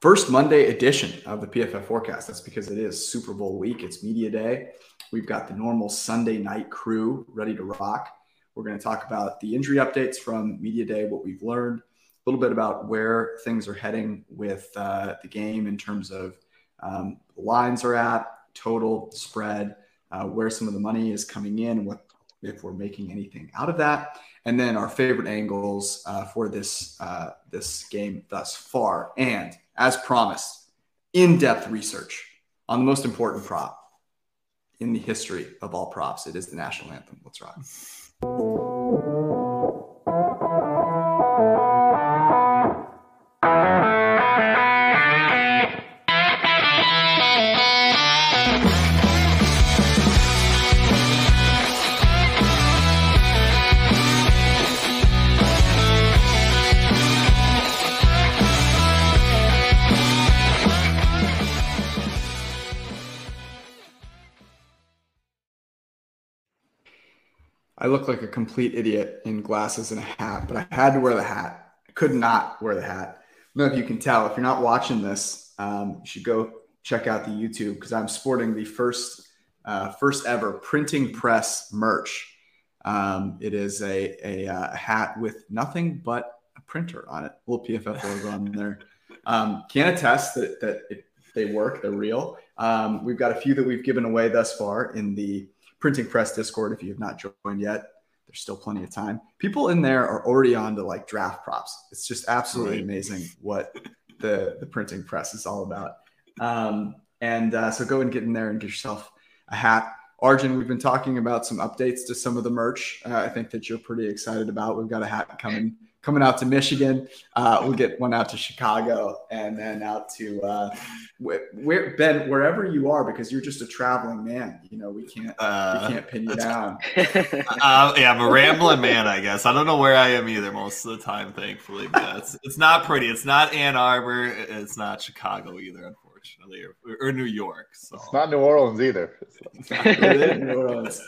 first Monday edition of the PFF forecast. That's because it is Super Bowl week, it's media day. We've got the normal Sunday night crew ready to rock. We're going to talk about the injury updates from media day, what we've learned, a little bit about where things are heading with uh, the game in terms of um, lines are at, total spread, uh, where some of the money is coming in, what if we're making anything out of that, and then our favorite angles uh, for this uh, this game thus far. And as promised, in-depth research on the most important prop in the history of all props. It is the national anthem. Let's rock. I look like a complete idiot in glasses and a hat, but I had to wear the hat. I could not wear the hat. I don't know if you can tell. If you're not watching this, um, you should go check out the YouTube because I'm sporting the first uh, first ever printing press merch. Um, it is a, a, uh, hat with nothing but a printer on it, a little PFF logo on there. Um, can attest that, that it, they work, they're real. Um, we've got a few that we've given away thus far in the printing press discord if you have not joined yet. There's still plenty of time. People in there are already on to like draft props. It's just absolutely right. amazing what the the printing press is all about. Um, and uh, so go and get in there and get yourself a hat. Arjun we've been talking about some updates to some of the merch uh, i think that you're pretty excited about. We've got a hat coming coming out to Michigan. Uh, we'll get one out to Chicago and then out to uh, where Ben, wherever you are, because you're just a traveling man. You know, we can't uh, we can't pin you down. uh, yeah, I'm a rambling man, I guess. I don't know where I am either most of the time, thankfully. But it's, it's not pretty. It's not Ann Arbor. It's not Chicago either, unfortunately, or, or New York. So it's not New Orleans either. New Orleans.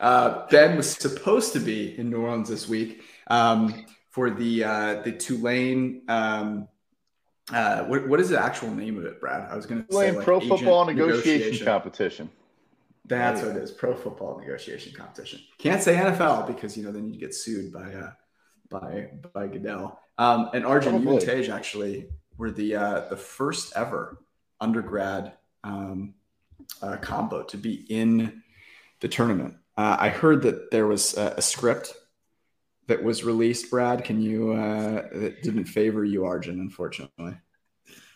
Uh, ben was supposed to be in New Orleans this week. Um, for the uh, the Tulane. Um, uh, what, what is the actual name of it, Brad? I was going to say like Pro Football negotiation, negotiation, Competition. That's what it is. Pro Football Negotiation Competition. Can't say NFL because you know then you get sued by uh, by by Goodell. Um, and Arjun, you and Tej actually were the uh, the first ever undergrad um, uh, combo to be in the tournament. Uh, I heard that there was a, a script that was released, Brad? Can you uh, that didn't favor you, Arjun, unfortunately.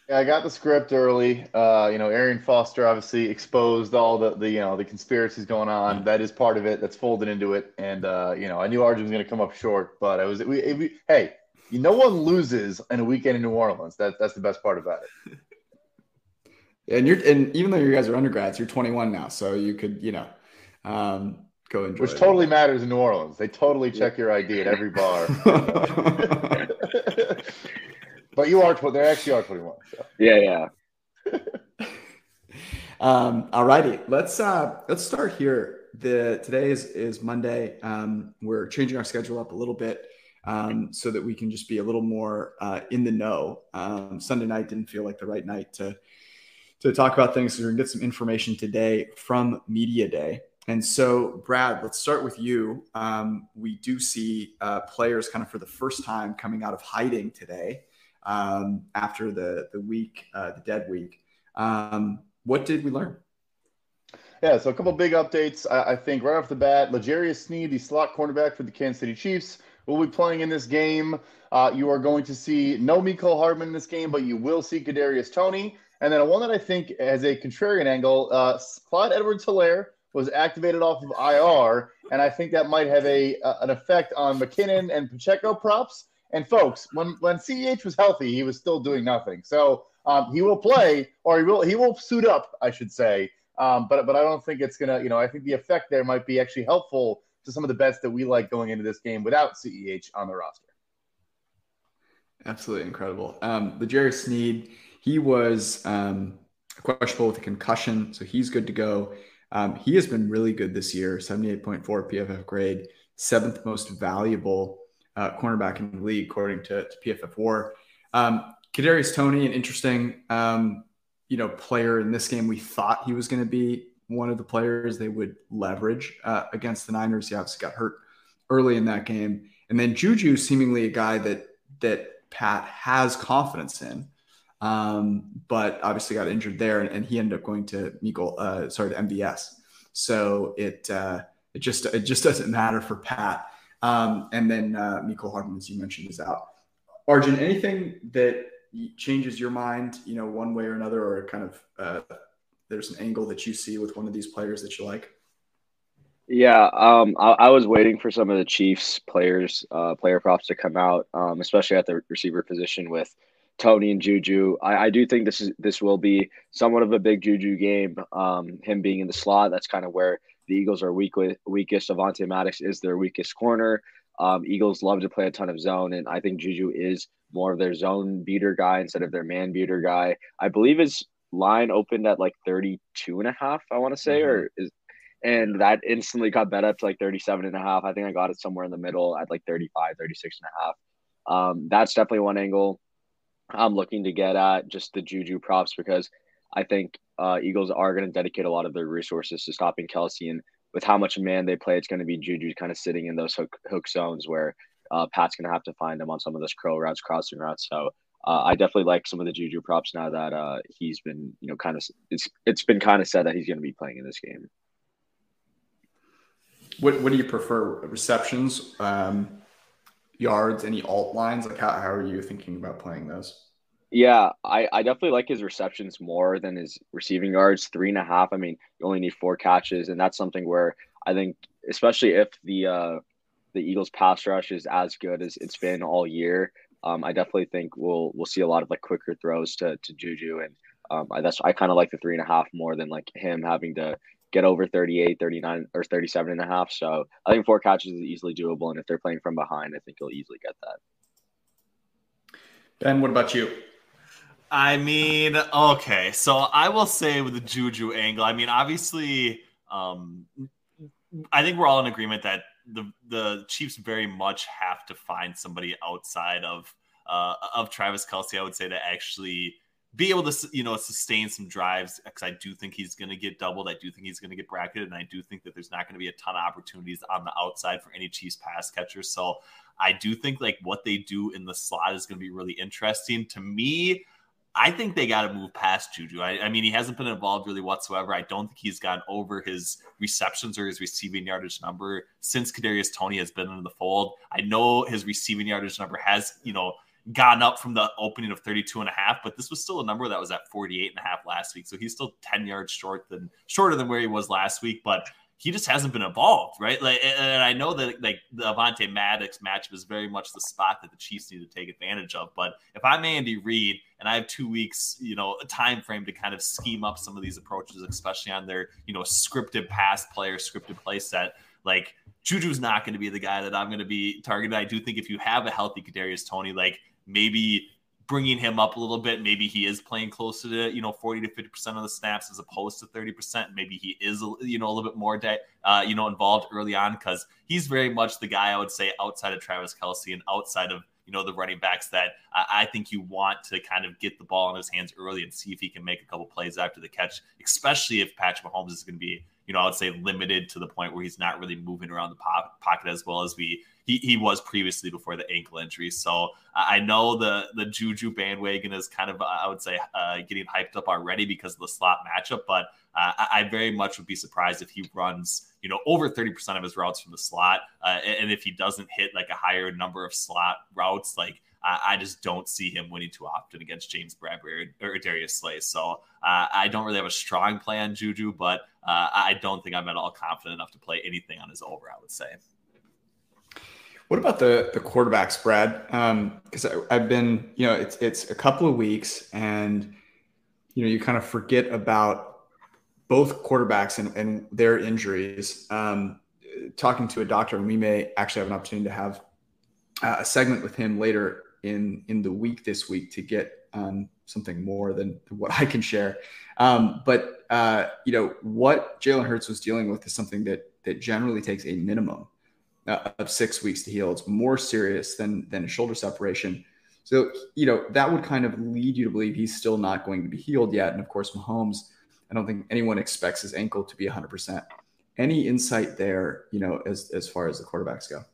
Yeah, I got the script early. Uh, you know, Arian Foster obviously exposed all the, the you know the conspiracies going on. That is part of it. That's folded into it. And uh, you know, I knew Arjun was going to come up short, but I was. We, we, hey, no one loses in a weekend in New Orleans. That, that's the best part about it. and you're and even though you guys are undergrads, you're 21 now, so you could you know. Um, Go enjoy. Which it. totally matters in New Orleans. They totally check your ID at every bar. but you are they actually are 21. So. Yeah, yeah. um, all righty. Let's uh let's start here. The today is is Monday. Um, we're changing our schedule up a little bit. Um, so that we can just be a little more uh, in the know. Um, Sunday night didn't feel like the right night to to talk about things. So we're gonna get some information today from Media Day. And so, Brad, let's start with you. Um, we do see uh, players kind of for the first time coming out of hiding today um, after the the week, uh, the dead week. Um, what did we learn? Yeah, so a couple big updates. I, I think right off the bat, L'Jarius Sneed, the slot cornerback for the Kansas City Chiefs, will be playing in this game. Uh, you are going to see no Mecole Hardman in this game, but you will see Kadarius Toney. And then one that I think has a contrarian angle, uh, Clyde Edwards-Helaire was activated off of IR, and I think that might have a uh, an effect on McKinnon and Pacheco props. And folks, when when CEH was healthy, he was still doing nothing. So um, he will play, or he will he will suit up, I should say. Um, but but I don't think it's gonna, you know, I think the effect there might be actually helpful to some of the bets that we like going into this game without CEH on the roster. Absolutely incredible. Um, Jerry Sneed, he was um, questionable with a concussion, so he's good to go. Um, he has been really good this year, 78.4 PFF grade, seventh most valuable uh, cornerback in the league, according to, to PFF War. Um, Kadarius Toney, an interesting, um, you know, player in this game. We thought he was going to be one of the players they would leverage uh, against the Niners. He obviously got hurt early in that game, and then Juju, seemingly a guy that that Pat has confidence in, um, but obviously got injured there, and, and he ended up going to Mecole, uh, sorry, to MVS. So it uh, it just it just doesn't matter for Pat. Um, and then uh, Mecole Hardman, as you mentioned, is out. Arjun, anything that changes your mind, you know, one way or another, or kind of uh, there's an angle that you see with one of these players that you like? Yeah, um, I, I, was waiting for some of the Chiefs players, uh, player props to come out, um, especially at the receiver position with Toney and Juju. I, I, do think this is this will be somewhat of a big Juju game. Um, him being in the slot, that's kind of where the Eagles are weak with, weakest. Avonte Maddox is their weakest corner. Um, Eagles love to play a ton of zone, and I think Juju is more of their zone beater guy instead of their man beater guy. I believe his line opened at like 32 and a half, I want to say, mm-hmm. or is and that instantly got bet up to like 37 and a half. I think I got it somewhere in the middle at like 35, 36 and a half. Um, that's definitely one angle I'm looking to get at just the Juju props because I think uh, Eagles are going to dedicate a lot of their resources to stopping Kelce. And with how much man they play, it's going to be Juju kind of sitting in those hook, hook zones where uh, Pat's going to have to find him on some of those curl routes, crossing routes. So uh, I definitely like some of the Juju props now that uh, he's been, you know, kind of it's it's been kind of said that he's going to be playing in this game. What What do you prefer? Receptions, um, yards, any alt lines? Like how how are you thinking about playing those? Yeah, I, I definitely like his receptions more than his receiving yards. Three and a half. I mean, you only need four catches, and that's something where I think, especially if the uh, the Eagles pass rush is as good as it's been all year, um, I definitely think we'll we'll see a lot of like quicker throws to to Juju, and um, I, that's I kind of like the three and a half more than like him having to get over 38, 39, or 37 and a half. So I think four catches is easily doable, and if they're playing from behind, I think you'll easily get that. Ben, what about you? I mean, okay, so I will say with the Juju angle, I mean, obviously, um, I think we're all in agreement that the the Chiefs very much have to find somebody outside of uh, of Travis Kelce. I would say to actually be able to you know sustain some drives because I do think he's going to get doubled. I do think he's going to get bracketed, and I do think that there's not going to be a ton of opportunities on the outside for any Chiefs pass catchers. So I do think like what they do in the slot is going to be really interesting to me. I think they got to move past Juju. I, I, mean, he hasn't been involved really whatsoever. I don't think he's gone over his receptions or his receiving yardage number since Kadarius Toney has been in the fold. I know his receiving yardage number has, you know, gotten up from the opening of 32 and a half, but this was still a number that was at 48 and a half last week. So he's still 10 yards short than shorter than where he was last week. But he just hasn't been involved, right? Like, and I know that like the Avonte Maddox matchup is very much the spot that the Chiefs need to take advantage of. But if I'm Andy Reid and I have two weeks, you know, a time frame to kind of scheme up some of these approaches, especially on their, you know, scripted pass player, scripted play set, like Juju's not going to be the guy that I'm going to be targeted. I do think if you have a healthy Kadarius Toney, like maybe bringing him up a little bit. Maybe he is playing closer to you know forty to fifty percent of the snaps as opposed to thirty percent. Maybe he is you know a little bit more de- uh, you know involved early on because he's very much the guy I would say outside of Travis Kelce and outside of you know the running backs that I, I think you want to kind of get the ball in his hands early and see if he can make a couple plays after the catch, especially if Patrick Mahomes is going to be you know, I would say limited to the point where he's not really moving around the po- pocket as well as we he, he was previously before the ankle injury. So I know the the Juju bandwagon is kind of I would say uh, getting hyped up already because of the slot matchup, but uh, I very much would be surprised if he runs you know over 30% of his routes from the slot, uh, and if he doesn't hit like a higher number of slot routes, like I, just don't see him winning too often against James Bradberry or, Darius Slay. So uh, I don't really have a strong play on Juju, but uh, I don't think I'm at all confident enough to play anything on his over. I would say. What about the the quarterback spread? Because um, I've been, you know, it's it's a couple of weeks, and you know, you kind of forget about both quarterbacks and, and their injuries. Um, talking to a doctor, and we may actually have an opportunity to have a segment with him later in in the week this week to get um, something more than what I can share. Um, but uh, you know what Jalen Hurts was dealing with is something that that generally takes a minimum uh, of six weeks to heal. It's more serious than than a shoulder separation. So you know that would kind of lead you to believe he's still not going to be healed yet. And of course, Mahomes, I don't think anyone expects his ankle to be 100%. Any insight there, you know, as as far as the quarterbacks go?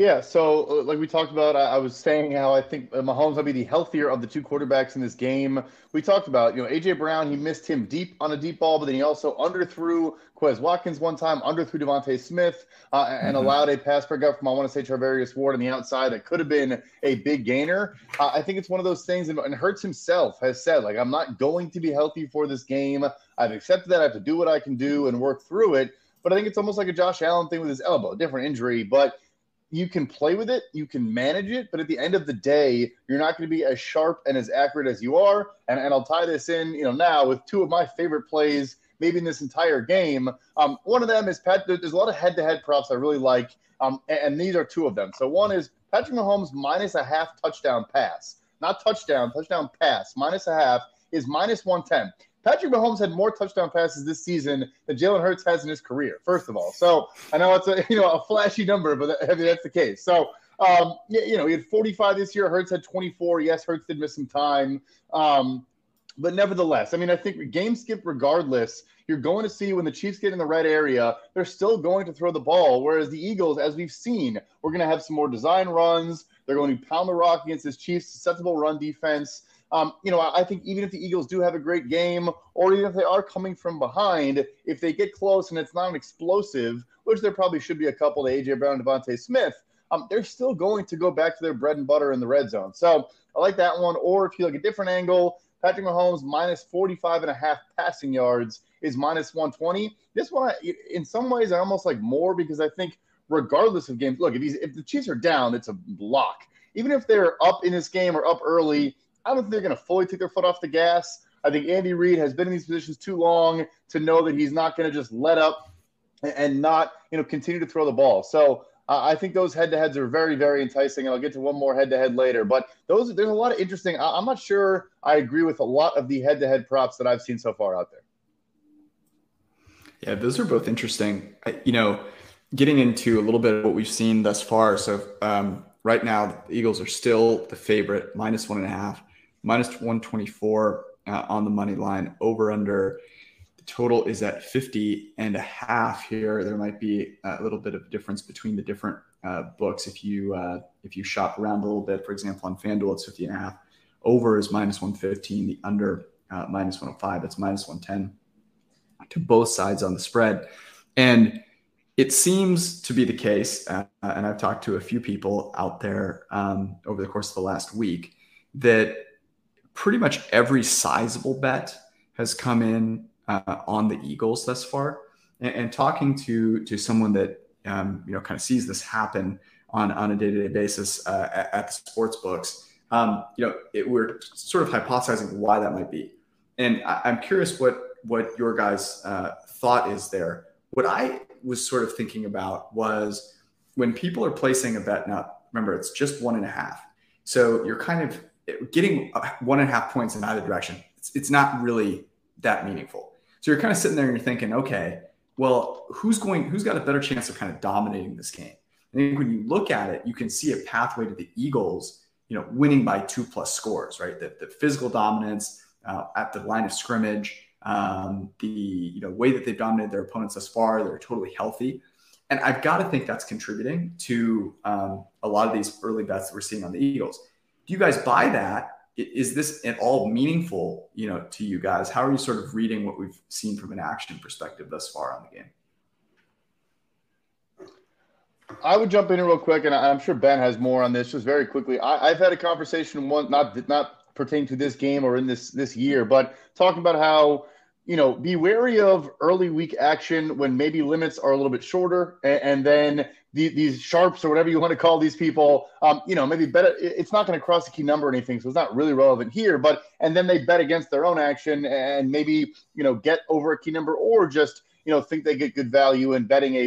Yeah, so uh, like we talked about, I, was saying how I think Mahomes will be the healthier of the two quarterbacks in this game. We talked about, you know, AJ Brown, he missed him deep on a deep ball, but then he also underthrew Quez Watkins one time, underthrew DeVonta Smith, uh, and mm-hmm. allowed a pass breakup from I want to say Charvarius Ward on the outside that could have been a big gainer. Uh, I think it's one of those things, and, and Hurts himself has said, like, I'm not going to be healthy for this game. I've accepted that. I have to do what I can do and work through it. But I think it's almost like a Josh Allen thing with his elbow, different injury, but you can play with it, you can manage it, but at the end of the day, you're not going to be as sharp and as accurate as you are. And, and I'll tie this in, you know, now with two of my favorite plays, maybe in this entire game. Um, one of them is Pat. There's a lot of head-to-head props I really like, um, and, and these are two of them. So one is Patrick Mahomes minus a half touchdown pass, not touchdown, touchdown pass minus a half is minus 110. Patrick Mahomes had more touchdown passes this season than Jalen Hurts has in his career. First of all, so I know it's a you know a flashy number, but I mean, that's the case. So um, you know he had 45 this year. Hurts had 24. Yes, Hurts did miss some time, um, but nevertheless, I mean, I think game skip regardless. You're going to see when the Chiefs get in the red area, they're still going to throw the ball. Whereas the Eagles, as we've seen, we're going to have some more design runs. They're going to pound the rock against this Chiefs susceptible run defense. Um, you know, I think even if the Eagles do have a great game, or even if they are coming from behind, if they get close and it's not an explosive, which there probably should be a couple to AJ Brown and DeVonta Smith, um, they're still going to go back to their bread and butter in the red zone. So I like that one. Or if you like a different angle, Patrick Mahomes minus 45 and a half passing yards is minus 120. This one, in some ways, I almost like more because I think regardless of games, look, if, he's, if the Chiefs are down, it's a lock. Even if they're up in this game or up early, I don't think they're going to fully take their foot off the gas. I think Andy Reid has been in these positions too long to know that he's not going to just let up and not, you know, continue to throw the ball. So uh, I think those head-to-heads are very, very enticing, and I'll get to one more head-to-head later. But those, there's a lot of interesting. I, I'm not sure I agree with a lot of the head-to-head props that I've seen so far out there. Yeah, those are both interesting. You know, getting into a little bit of what we've seen thus far. So um, right now, the Eagles are still the favorite, minus one and a half minus 124 uh, on the money line, over under. The total is at 50 and a half here. There might be a little bit of difference between the different uh, books. If you uh, if you shop around a little bit, for example, on FanDuel, it's 50 and a half. Over is minus 115. The under uh, minus 105. It's minus 110 to both sides on the spread. And it seems to be the case, uh, and I've talked to a few people out there um, over the course of the last week, that pretty much every sizable bet has come in uh, on the Eagles thus far. And, and, talking to to someone that um, you know kind of sees this happen on on a day to day basis uh, at, at, the sports books, um, you know, it, we're sort of hypothesizing why that might be. And I, am curious what what your guys' uh, thought is there. What I was sort of thinking about was when people are placing a bet now. Remember, it's just one and a half. So you're kind of getting one and a half points in either direction, it's, it's not really that meaningful. So you're kind of sitting there and you're thinking, okay, well, who's going, who's got a better chance of kind of dominating this game? I think when you look at it, you can see a pathway to the Eagles, you know, winning by two plus scores, right? The, the physical dominance uh, at the line of scrimmage, um, the you know way that they've dominated their opponents thus far. They're totally healthy, and I've got to think that's contributing to um, a lot of these early bets that we're seeing on the Eagles. Do you guys buy that? Is this at all meaningful, you know, to you guys? How are you sort of reading what we've seen from an action perspective thus far on the game? I would jump in real quick, and I'm sure Ben has more on this. Just very quickly, I, have had a conversation one not not pertaining to this game or in this this year, but talking about how you know be wary of early week action when maybe limits are a little bit shorter, and, and then the, these sharps or whatever you want to call these people, um, you know, maybe bet it, it's not going to cross the key number or anything, so it's not really relevant here. But and then they bet against their own action and maybe you know get over a key number or just you know, think they get good value in betting a,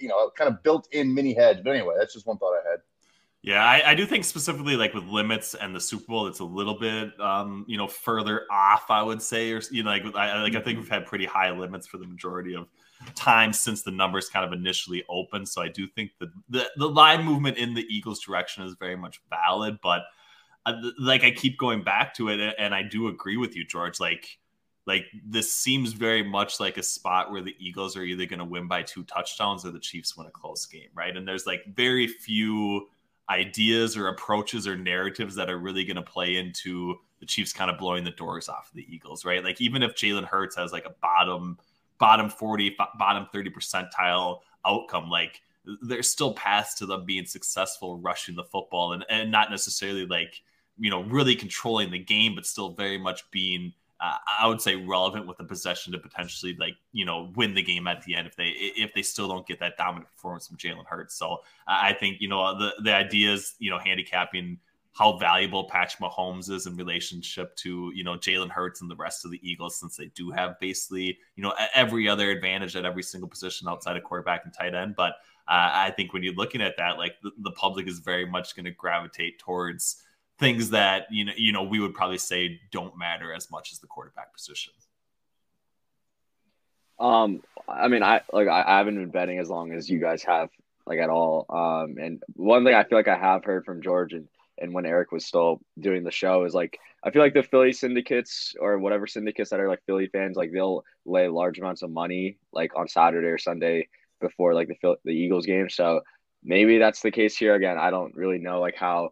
you know, kind of built-in mini hedge. But anyway, that's just one thought I had. Yeah, I, I, do think specifically like with limits and the Super Bowl, it's a little bit, um, you know, further off. I would say, or you know, like I like I think we've had pretty high limits for the majority of time since the numbers kind of initially opened. So I do think that the the line movement in the Eagles' direction is very much valid. But uh, like I keep going back to it, and I do agree with you, George. Like like this seems very much like a spot where the Eagles are either going to win by two touchdowns or the Chiefs win a close game, right? And there's like very few ideas or approaches or narratives that are really going to play into the Chiefs kind of blowing the doors off of the Eagles, right? Like even if Jalen Hurts has like a bottom bottom 40 bottom 30 percentile outcome like there's still paths to them being successful rushing the football and, and not necessarily like you know really controlling the game but still very much being uh, I would say relevant with the possession to potentially like you know win the game at the end if they if they still don't get that dominant performance from Jalen Hurts. So I think you know the the idea is you know handicapping how valuable Patch Mahomes is in relationship to you know Jalen Hurts and the rest of the Eagles since they do have basically you know every other advantage at every single position outside of quarterback and tight end. But uh, I think when you're looking at that, like the, the public is very much going to gravitate towards things that you know you know we would probably say don't matter as much as the quarterback position. Um, I mean, I like I haven't been betting as long as you guys have, like at all. Um, and one thing I feel like I have heard from George and and when Eric was still doing the show is like I feel like the Philly syndicates or whatever syndicates that are like Philly fans, like they'll lay large amounts of money like on Saturday or Sunday before like the the Eagles game. So maybe that's the case here again. I don't really know like how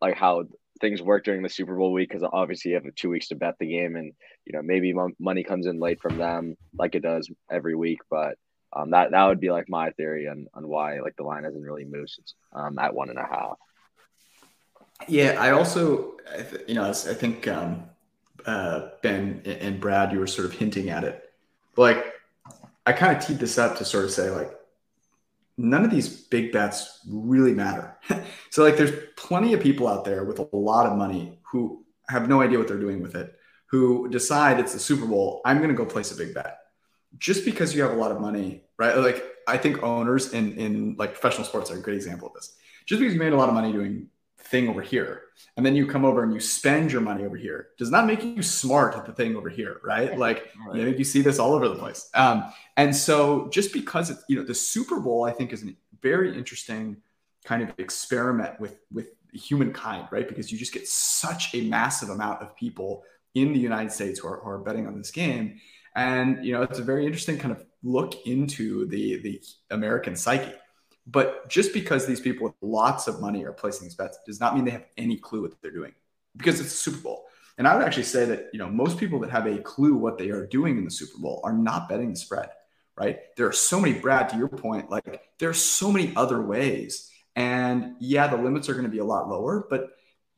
like how things work during the Super Bowl week because obviously you have two weeks to bet the game, and you know maybe money comes in late from them like it does every week. But um, that that would be like my theory on on why like the line hasn't really moved since um, at one and a half. Yeah, I also you know I think um, uh, Ben and Brad, you were sort of hinting at it, like I kind of teed this up to sort of say like none of these big bets really matter. so like there's plenty of people out there with a lot of money who have no idea what they're doing with it, who decide it's the Super Bowl, I'm going to go place a big bet. Just because you have a lot of money, right? Like I think owners in in like professional sports are a great example of this. Just because you made a lot of money doing thing over here. And then you come over and you spend your money over here. Does not make you smart at the thing over here right? Like right. you know you see this all over the place. Um, and so just because it's you know the super bowl i think is a very interesting kind of experiment with with humankind right? Because you just get such a massive amount of people in the united states who are, who are betting on this game. And you know it's a very interesting kind of look into the the american psyche but just because these people with lots of money are placing these bets does not mean they have any clue what they're doing because it's Super Bowl. And I would actually say that, you know, most people that have a clue what they are doing in the Super Bowl are not betting the spread, right? There are so many, Brad, to your point, like there are so many other ways. And yeah, the limits are going to be a lot lower, but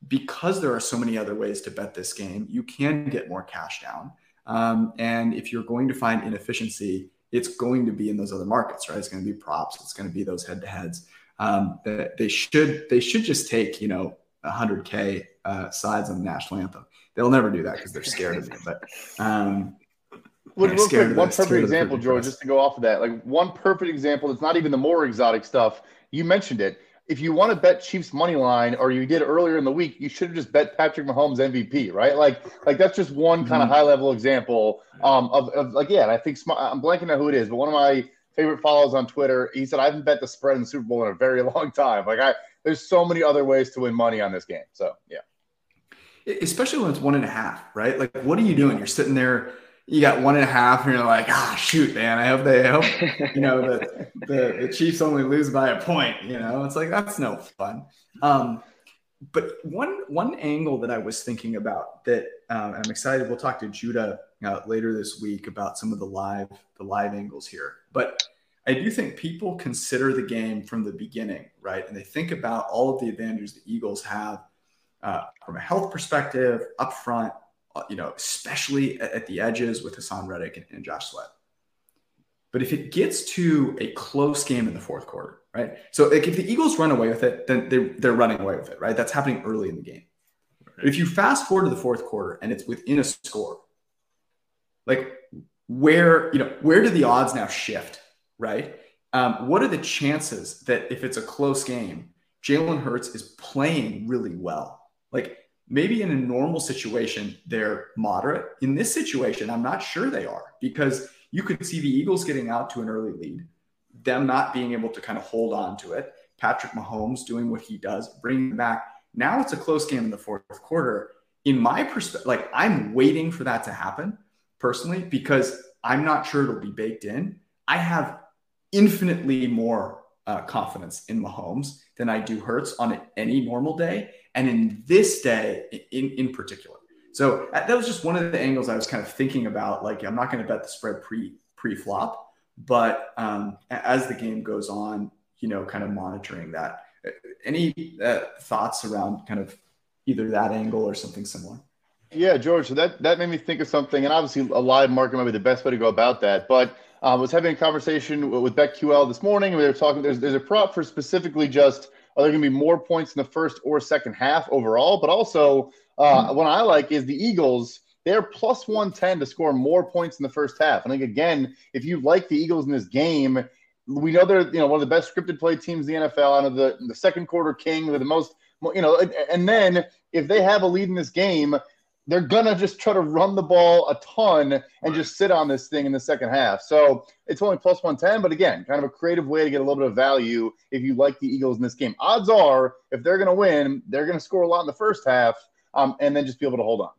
because there are so many other ways to bet this game, you can get more cash down. Um, and if you're going to find inefficiency, it's going to be in those other markets, right? It's going to be props. It's going to be those head to heads. Um, they should they should just take you know 100k uh, sides on the national anthem. They'll never do that because they're scared of it. But um, real quick, one perfect example, George, just to go off of that, like one perfect example. It's not even the more exotic stuff. You mentioned it if you want to bet Chiefs money line, or you did earlier in the week, you should have just bet Patrick Mahomes MVP, right? Like, like that's just one kind of mm-hmm. high level example um, of, of like, yeah. And I think I'm blanking on who it is, but one of my favorite follows on Twitter, he said, "I haven't bet the spread in the Super Bowl in a very long time." Like, I there's so many other ways to win money on this game. So, yeah. Especially when it's one and a half, right? Like, what are you doing? You're sitting there you got one and a half, and you're like, ah, shoot, man. I hope they I hope you know the, the the Chiefs only lose by a point. You know, it's like that's no fun. Um, but one one angle that I was thinking about that um, I'm excited. We'll talk to Judah uh, later this week about some of the live the live angles here. But I do think people consider the game from the beginning, right? And they think about all of the advantages the Eagles have uh, from a health perspective, up front, you know, especially at, the edges with Haason Reddick and, and Josh Sweat. But if it gets to a close game in the fourth quarter, right? So like if the Eagles run away with it, then they're, they're running away with it, right? That's happening early in the game. Right. If you fast forward to the fourth quarter and it's within a score, like where, you know, where do the odds now shift, right? Um, what are the chances that if it's a close game, Jalen Hurts is playing really well? Like maybe in a normal situation, they're moderate. In this situation, I'm not sure they are because you could see the Eagles getting out to an early lead them not being able to kind of hold on to it. Patrick Mahomes doing what he does, bringing back. Now it's a close game in the fourth quarter. In my perspective, like I'm waiting for that to happen personally because I'm not sure it'll be baked in. I have infinitely more uh, confidence in Mahomes than I do Hurts on any normal day, and in this day in in particular. So uh, that was just one of the angles I was kind of thinking about. Like I'm not going to bet the spread pre pre flop, but um, as the game goes on, you know, kind of monitoring that. Any uh, thoughts around kind of either that angle or something similar? Yeah, George. So that that made me think of something, and obviously a live market might be the best way to go about that. But uh, I was having a conversation with BetQL this morning, and we were talking. There's there's a prop for specifically just are there going to be more points in the first or second half overall, but also uh, mm-hmm. what I like is the Eagles they're plus 110 to score more points in the first half. I think, again, if you like the Eagles in this game, we know they're you know one of the best scripted play teams in the NFL. Out of the the second quarter king, they're the most you know. And then if they have a lead in this game, they're gonna just try to run the ball a ton and just sit on this thing in the second half. So it's only plus 110, but again, kind of a creative way to get a little bit of value if you like the Eagles in this game. Odds are, if they're gonna win, they're gonna score a lot in the first half, um, and then just be able to hold on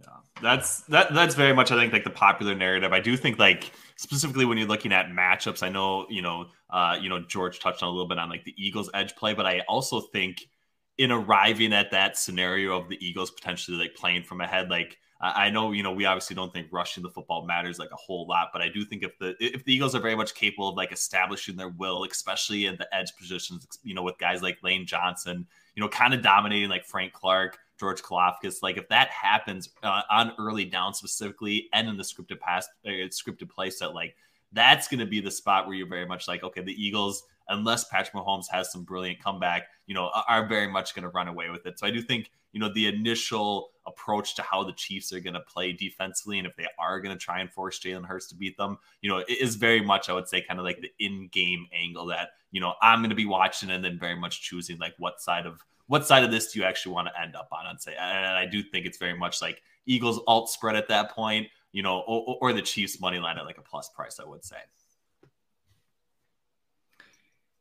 Yeah, that's that that's very much I think like the popular narrative. I do think like specifically when you're looking at matchups, I know you know uh, you know George touched on a little bit on like the Eagles edge play, but I also think in arriving at that scenario of the Eagles potentially like playing from ahead, like I know you know we obviously don't think rushing the football matters like a whole lot, but I do think if the if the Eagles are very much capable of like establishing their will, especially in the edge positions, you know, with guys like Lane Johnson, you know, kind of dominating like Frank Clark George Karlaftis. Like if that happens uh, on early down specifically and in the scripted pass, uh, scripted play set, like that's going to be the spot where you're very much like, okay, the Eagles, unless Patrick Mahomes has some brilliant comeback, you know, are very much going to run away with it. So I do think, you know, the initial approach to how the Chiefs are going to play defensively and if they are going to try and force Jalen Hurts to beat them, you know, it is very much, I would say, kind of like the in game angle that, you know, I'm going to be watching and then very much choosing like what side of what side of this do you actually want to end up on? I'd say, and I do think it's very much like Eagles alt spread at that point, you know, or, or the Chiefs money line at like a plus price. I would say.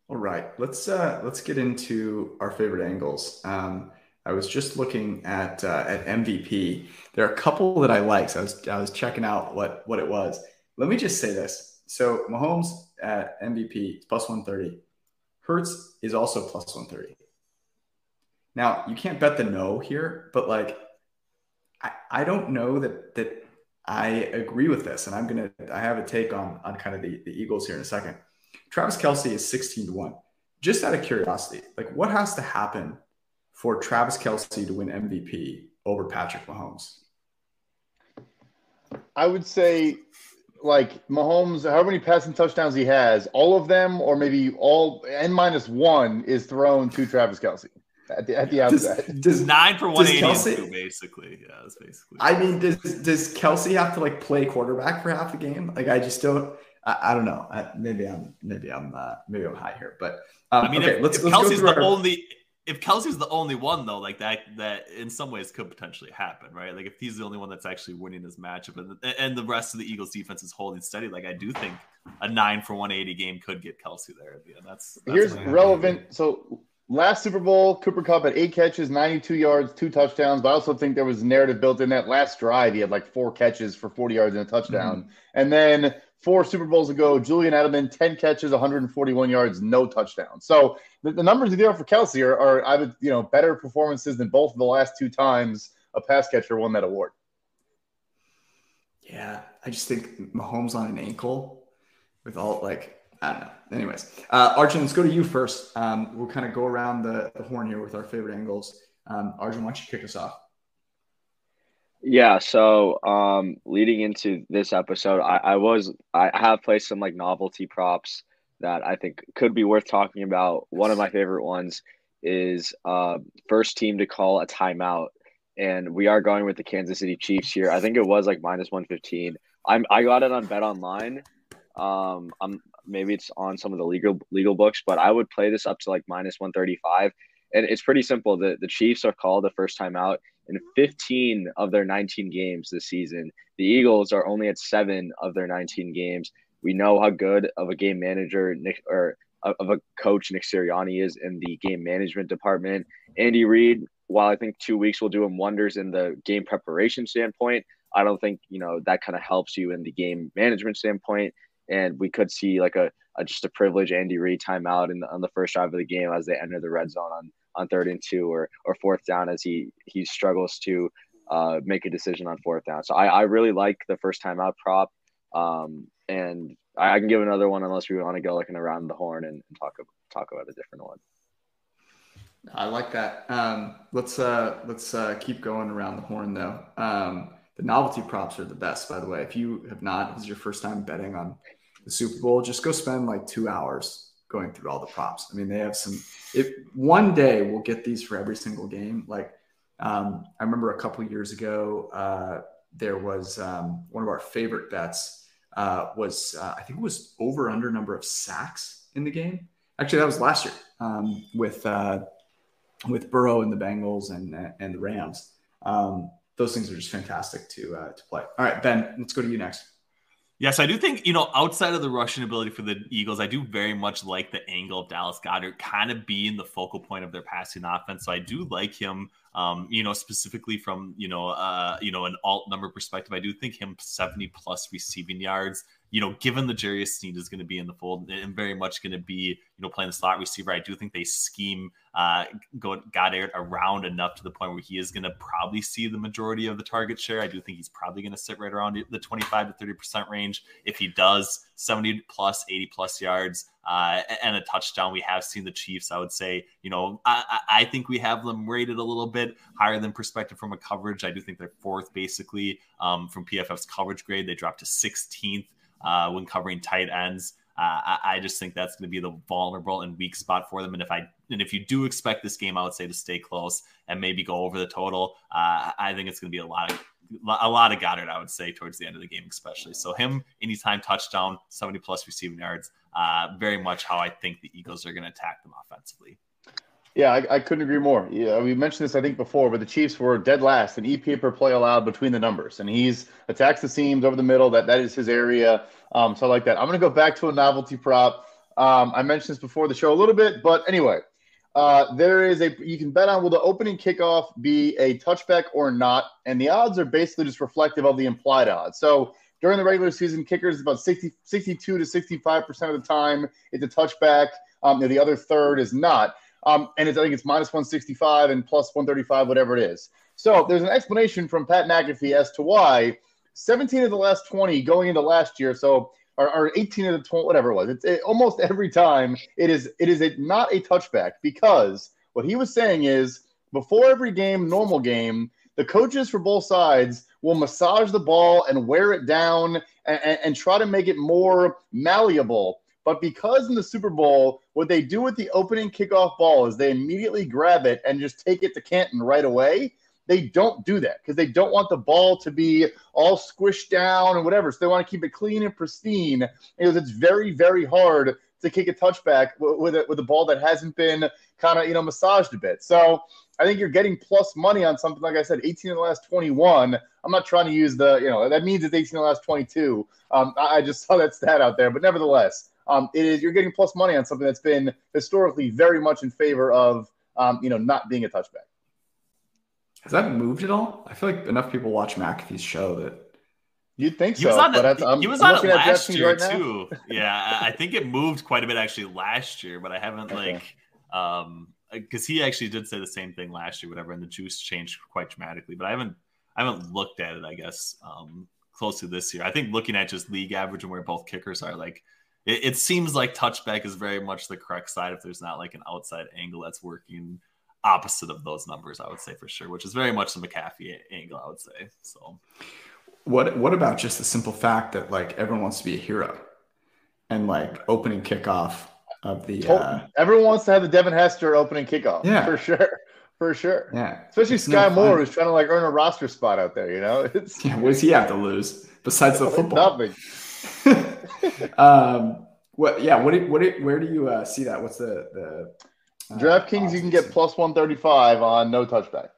All right, let's uh, let's get into our favorite angles. Um, I was just looking at uh, at MVP. There are a couple that I like. So I was I was checking out what what it was. Let me just say this. So Mahomes at MVP is plus 130. Hurts is also plus 130. Now you can't bet the no here, but like I, I don't know that that I agree with this, and I'm gonna I have a take on on kind of the, the Eagles here in a second. Travis Kelce is 16 to 1. Just out of curiosity, like what has to happen for Travis Kelce to win MVP over Patrick Mahomes? I would say like Mahomes, however many passing touchdowns he has, all of them, or maybe all n minus one, is thrown to Travis Kelsey at the, at the outset. Does, does nine for one eighty basically? Yeah, that's basically. I mean, does does Kelce have to like play quarterback for half the game? Like, I just don't. I, I don't know. I, maybe I'm maybe I'm uh, maybe I'm high here, but um, I mean, okay, if, let's, if let's Kelce's the our... only if Kelce's the only one though, like that, that in some ways could potentially happen, right? Like if he's the only one that's actually winning this matchup, and and the rest of the Eagles defense is holding steady, like I do think a nine for one eighty game could get Kelce there at the end. That's, that's here's relevant. So last Super Bowl, Cooper Kupp had eight catches, 92 yards, two touchdowns. But I also think there was narrative built in that last drive. He had like four catches for 40 yards and a touchdown. Mm-hmm. And then four Super Bowls ago, Julian Edelman, 10 catches, 141 yards, no touchdown. So the, the numbers you do for Kelce are, are, I would, you know, better performances than both of the last two times a pass catcher won that award. Yeah, I just think Mahomes on an ankle with all like I don't know. Anyways, uh, Arjun, let's go to you first. Um, we'll kind of go around the, the horn here with our favorite angles. Um, Arjun, why don't you kick us off? Yeah, so um, leading into this episode, I, I was I have placed some like novelty props that I think could be worth talking about. One of my favorite ones is uh, first team to call a timeout, and we are going with the Kansas City Chiefs here. I think it was like minus one fifteen. I'm I got it on Bet Online. Um, I'm maybe it's on some of the legal legal books, but I would play this up to like minus one thirty five, and it's pretty simple. The the Chiefs are called the first time out in 15 of their 19 games this season. The Eagles are only at seven of their 19 games. We know how good of a game manager Nick or uh, of a coach Nick Sirianni is in the game management department. Andy Reid, while I think two weeks will do him wonders in the game preparation standpoint, I don't think you know that kind of helps you in the game management standpoint. And we could see like a, a just a privilege Andy Reid timeout in the, on the first drive of the game as they enter the red zone on on third and two or or fourth down as he he struggles to uh, make a decision on fourth down. So I, I really like the first time out prop. Um, and I, I, can give another one unless we want to go like an around the horn and, and talk talk about a different one. I like that. Um, let's uh, let's uh, keep going around the horn though. Um, the novelty props are the best, by the way. If you have not, this is your first time betting on the Super Bowl, just go spend like two hours going through all the props. I mean, they have some. If one day we'll get these for every single game. Like um, I remember a couple years ago, uh, there was um, one of our favorite bets uh, was uh, I think it was over under number of sacks in the game. Actually, that was last year um, with uh, with Burrow and the Bengals and and the Rams. Um, those things are just fantastic to uh, to play. All right, Ben, let's go to you next. Yes, I do think, you know, outside of the rushing ability for the Eagles, I do very much like the angle of Dallas Goedert kind of being the focal point of their passing offense. So I do like him, um, you know, specifically from, you know, uh, you know, an alt number perspective. I do think him 70 plus receiving yards you know, given the Jarius Sneed is going to be in the fold and very much going to be, you know, playing the slot receiver, I do think they scheme uh, go, Goedert around enough to the point where he is going to probably see the majority of the target share. I do think he's probably going to sit right around the 25 to 30% range. If he does 70 plus, 80 plus yards uh, and a touchdown, we have seen the Chiefs. I would say, you know, I, I think we have them rated a little bit higher than perspective from a coverage. I do think they're fourth basically um, from PFF's coverage grade. They dropped to 16th uh, when covering tight ends. Uh, I, just think that's going to be the vulnerable and weak spot for them. And if I and if you do expect this game, I would say to stay close and maybe go over the total. Uh, I think it's going to be a lot of a lot of Goedert, I would say, towards the end of the game, especially. So him anytime touchdown, 70 plus receiving yards, uh, very much how I think the Eagles are going to attack them offensively. Yeah, I, I, couldn't agree more. Yeah, we mentioned this I think before, but the Chiefs were dead last in EPA per play allowed between the numbers, and he's attacks the seams over the middle. That that is his area. Um, so I like that. I'm going to go back to a novelty prop. Um, I mentioned this before the show a little bit, but anyway, uh, there is a you can bet on will the opening kickoff be a touchback or not, and the odds are basically just reflective of the implied odds. So during the regular season, kickers about 60, 62 to 65 percent of the time it's a touchback. Um, the other third is not. Um, and I think it's minus 165 and plus 135, whatever it is. So there's an explanation from Pat McAfee as to why 17 of the last 20 going into last year, so or, or 18 of the 20, whatever it was. It's it, almost every time it is it is a, not a touchback because what he was saying is before every game, normal game, the coaches for both sides will massage the ball and wear it down and, and, and try to make it more malleable but because in the Super Bowl, what they do with the opening kickoff ball is they immediately grab it and just take it to Canton right away. They don't do that because they don't want the ball to be all squished down and whatever. So they want to keep it clean and pristine because it's very, very hard to kick a touchback with a, with a ball that hasn't been kind of you know massaged a bit. So I think you're getting plus money on something like I said, 18 in the last 21. I'm not trying to use the, you know, that means it's 18 in the last 22. Um, I, I just saw that stat out there, but nevertheless, um, it is you're getting plus money on something that's been historically very much in favor of, um, you know, not being a touchback. Has that moved at all? I feel like enough people watch McAfee's show that You'd think He was so, on, but it, he was I'm on it last year right now. too. Yeah, I I think it moved quite a bit actually last year, but I haven't Okay. like um because he actually did say the same thing last year, whatever, and the juice changed quite dramatically. But I haven't I haven't looked at it, I guess, um closely this year. I think looking at just league average and where both kickers are, like it, it seems like touchback is very much the correct side if there's not like an outside angle that's working opposite of those numbers, I would say for sure, which is very much the McAfee angle, I would say. So What what about just the simple fact that like everyone wants to be a hero and like opening kickoff of the uh, Everyone wants to have the Devin Hester opening kickoff. Yeah. for sure, for sure. yeah Especially It's Skyy no Moore, fun. who's trying to like earn a roster spot out there. You know, it's yeah what does he have to lose besides the football nothing. um what yeah what what where do you uh, see that what's the the uh, DraftKings, you can get plus one thirty five on no touchback.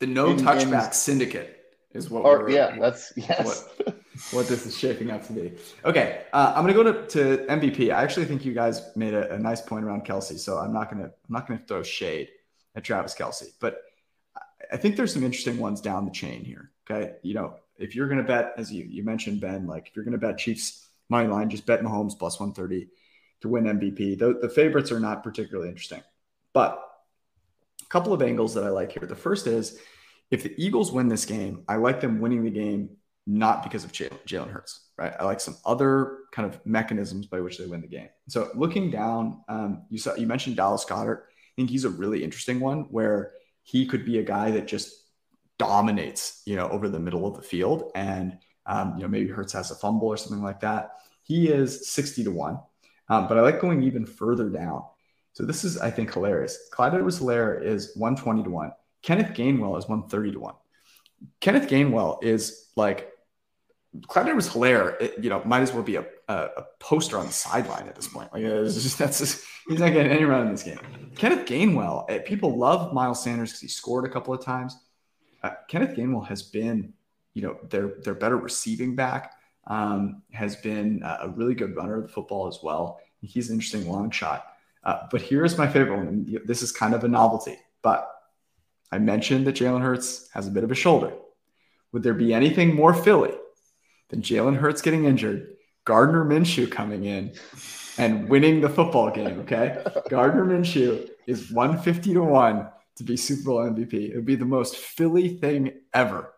the no in- in- touchback syndicate is what Or yeah, that's yes. what, what this is shaping up to be. Okay, uh, I'm gonna go to, to MVP. I actually think you guys made a, a nice point around Kelce, so I'm not gonna I'm not gonna throw shade at Travis Kelce, but I think there's some interesting ones down the chain here. Okay, you know, if you're gonna bet, as you you mentioned, Ben, like if you're gonna bet Chiefs money line, just bet Mahomes plus 130 to win MVP. The, the favorites are not particularly interesting, but a couple of angles that I like here. The first is if the Eagles win this game, I like them winning the game not because of Jalen Jalen Hurts, right? I like some other kind of mechanisms by which they win the game. So looking down, um, you saw you mentioned Dallas Goedert. I think he's a really interesting one where he could be a guy that just dominates, you know, over the middle of the field, and um, you know maybe Hurts has a fumble or something like that. He is sixty to one, um, but I like going even further down. So this is, I think, hilarious. Clyde Edwards-Helaire is 120 to 1. Kenneth Gainwell is 130 to 1. Kenneth Gainwell is like Clyde Edwards-Helaire, it, you know, might as well be a, a, a poster on the sideline at this point. Like just, that's just, he's not getting any run in this game. Kenneth Gainwell, eh, people love Miles Sanders because he scored a couple of times. Uh, Kenneth Gainwell has been, you know, their their better receiving back. Um, has been a a really good runner of the football as well. He's an interesting long shot. Uh, but here's my favorite one. and This is kind of a novelty, but I mentioned that Jalen Hurts has a bit of a shoulder. Would there be anything more Philly than Jalen Hurts getting injured, Gardner Minshew coming in and winning the football game? Okay. Gardner Minshew is 150 to 1 to be Super Bowl MVP. It would be the most Philly thing ever.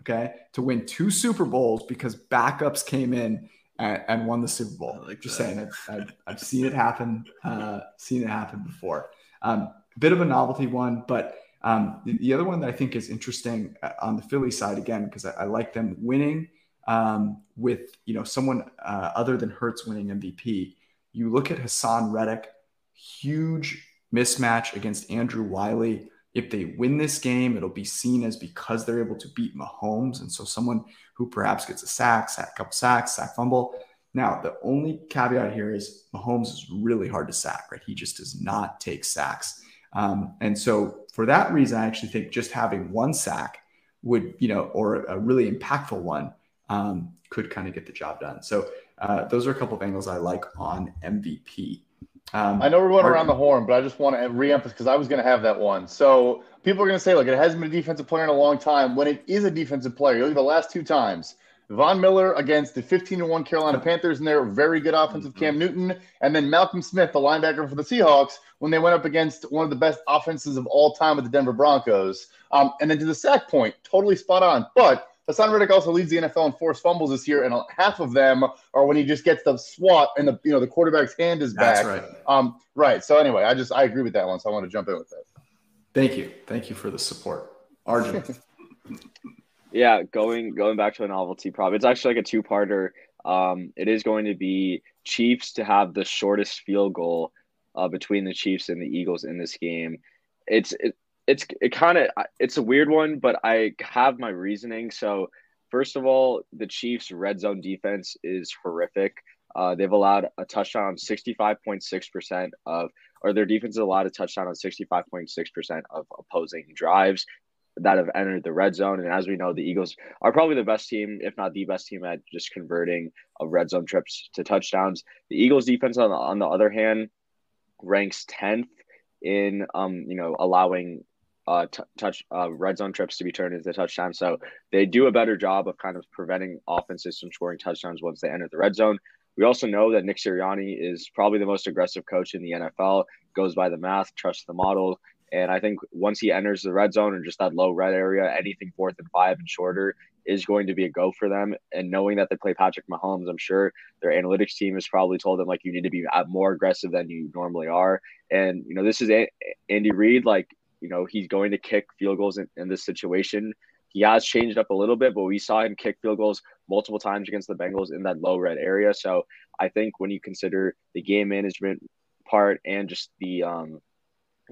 Okay. To win two Super Bowls because backups came in and, and won the Super Bowl. Like Just that. saying, I've, I've, I've seen it happen, uh, seen it happen before. Um, bit of a novelty one, but um, the, the other one that I think is interesting uh, on the Philly side again because I, I like them winning um, with you know someone uh, other than Hurts winning MVP. You look at Haason Reddick, huge mismatch against Andrew Wylie. If they win this game, it'll be seen as because they're able to beat Mahomes, and so someone who perhaps gets a sack, sack, couple sacks, sack fumble. Now, the only caveat here is Mahomes is really hard to sack, right? He just does not take sacks. Um, and so for that reason, I actually think just having one sack would, you know, or a really impactful one um, could kind of get the job done. So uh, those are a couple of angles I like on MVP. Um, I know we're going around the horn, but I just want to reemphasize because I was going to have that one. So people are going to say, look, it hasn't been a defensive player in a long time. When it is a defensive player, you look at the last two times. Von Miller against the 15 to 1 Carolina Panthers and their very good offensive Cam Newton, and then Malcolm Smith, the linebacker for the Seahawks, when they went up against one of the best offenses of all time with the Denver Broncos. Um, and then to the sack point, totally spot on. But Haason Reddick also leads the NFL in forced fumbles this year, and half of them are when he just gets the swat and the you know the quarterback's hand is back. That's right. Um, right. So anyway, I just I agree with that one. So I want to jump in with that. Thank you. Thank you for the support. Arjun. Yeah, going going back to a novelty prop. It's actually like a two-parter. Um, it is going to be Chiefs to have the shortest field goal uh, between the Chiefs and the Eagles in this game. It's it, it's it kind of it's a weird one, but I have my reasoning. So first of all, the Chiefs' red zone defense is horrific. Uh, they've allowed a touchdown on 65.6% of, or their defense has allowed a touchdown on 65.6% of opposing drives that have entered the red zone. And as we know, the Eagles are probably the best team, if not the best team, at just converting of red zone trips to touchdowns. The Eagles defense, on the, on the other hand, ranks 10th in, um, you know, allowing uh, t- touch uh, red zone trips to be turned into touchdowns. So they do a better job of kind of preventing offenses from scoring touchdowns once they enter the red zone. We also know that Nick Sirianni is probably the most aggressive coach in the NFL, goes by the math, trusts the model. And I think once he enters the red zone and just that low red area, anything fourth and five and shorter is going to be a go for them. And knowing that they play Patrick Mahomes, I'm sure their analytics team has probably told them like you need to be more aggressive than you normally are. And you know, this is a- Andy Reid. Like you know, he's going to kick field goals in, in this situation. He has changed up a little bit, but we saw him kick field goals multiple times against the Bengals in that low red area. So I think when you consider the game management part and just the um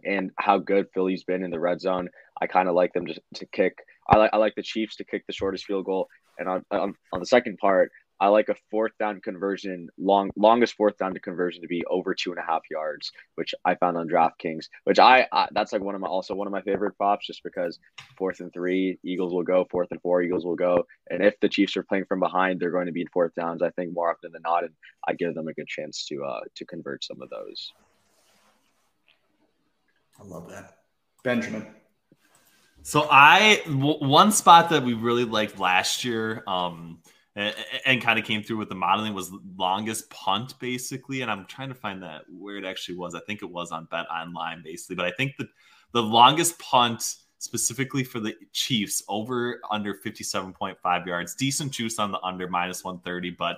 and how good Philly's been in the red zone, I kind of like them to, to kick. I like I like the Chiefs to kick the shortest field goal. And on, on on the second part, I like a fourth down conversion, long longest fourth down to conversion to be over two and a half yards, which I found on DraftKings. Which I, I that's like one of my also one of my favorite props, just because fourth and three, Eagles will go. Fourth and four, Eagles will go. And if the Chiefs are playing from behind, they're going to be in fourth downs. I think more often than not, and I give them a good chance to uh to convert some of those. I love that, Benjamin. So I w- one spot that we really liked last year. Um, and, and kind of came through with the modeling was longest punt basically. And i'm trying to find that where it actually was. I think it was on bet online basically. But i think the the longest punt specifically for the chiefs over under 57.5 yards decent juice on the under minus 130 but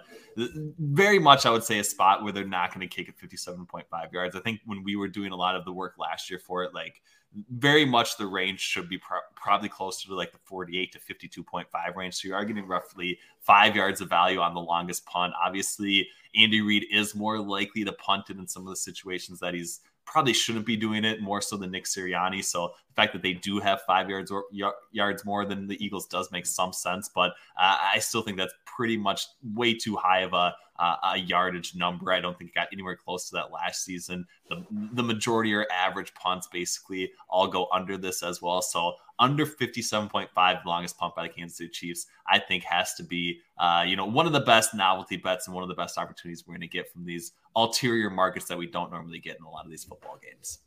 very much i would say a spot where they're not going to kick at 57.5 yards. I think when we were doing a lot of the work last year for it like very much the range should be pro- probably closer to like the 48 to 52.5 range. So you are getting roughly five yards of value on the longest punt. Obviously, Andy Reid is more likely to punt it in some of the situations that he's probably shouldn't be doing it more so than Nick Sirianni. So the fact that they do have five yards or yards more than the Eagles does make some sense, but uh, I still think that's pretty much way too high of a uh, a yardage number. I don't think it got anywhere close to that last season. The, the majority or average punts basically all go under this as well. So under 57.5, longest punt by the Kansas City Chiefs, I think has to be, uh, you know, one of the best novelty bets and one of the best opportunities we're going to get from these ulterior markets that we don't normally get in a lot of these football games.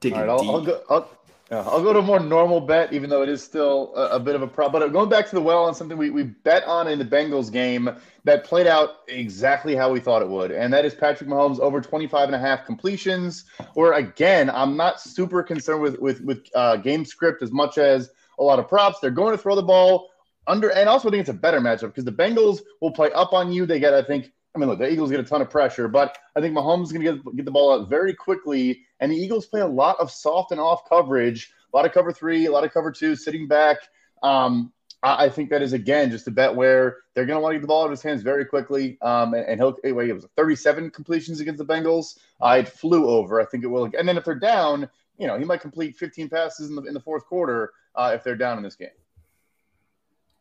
Digging All right, I'll, I'll, go. I'll, yeah, I'll go to a more normal bet, even though it is still a, a bit of a problem. But going back to the well on something we, we bet on in the Bengals game that played out exactly how we thought it would. And that is Patrick Mahomes over 25 and a half completions. Or again, I'm not super concerned with, with, with uh, game script as much as a lot of props. They're going to throw the ball under, and also I think it's a better matchup because the Bengals will play up on you. They get, I think, I mean, look, the Eagles get a ton of pressure, but I think Mahomes is going to get, get the ball out very quickly. And the Eagles play a lot of soft and off coverage, a lot of cover three, a lot of cover two, sitting back. Um, I, I think that is, again, just a bet where they're going to want to get the ball out of his hands very quickly. Um, and, and he'll, wait, it was 37 completions against the Bengals. Uh, it flew over. I think it will. And then if they're down, you know, he might complete 15 passes in the, in the fourth quarter uh, if they're down in this game.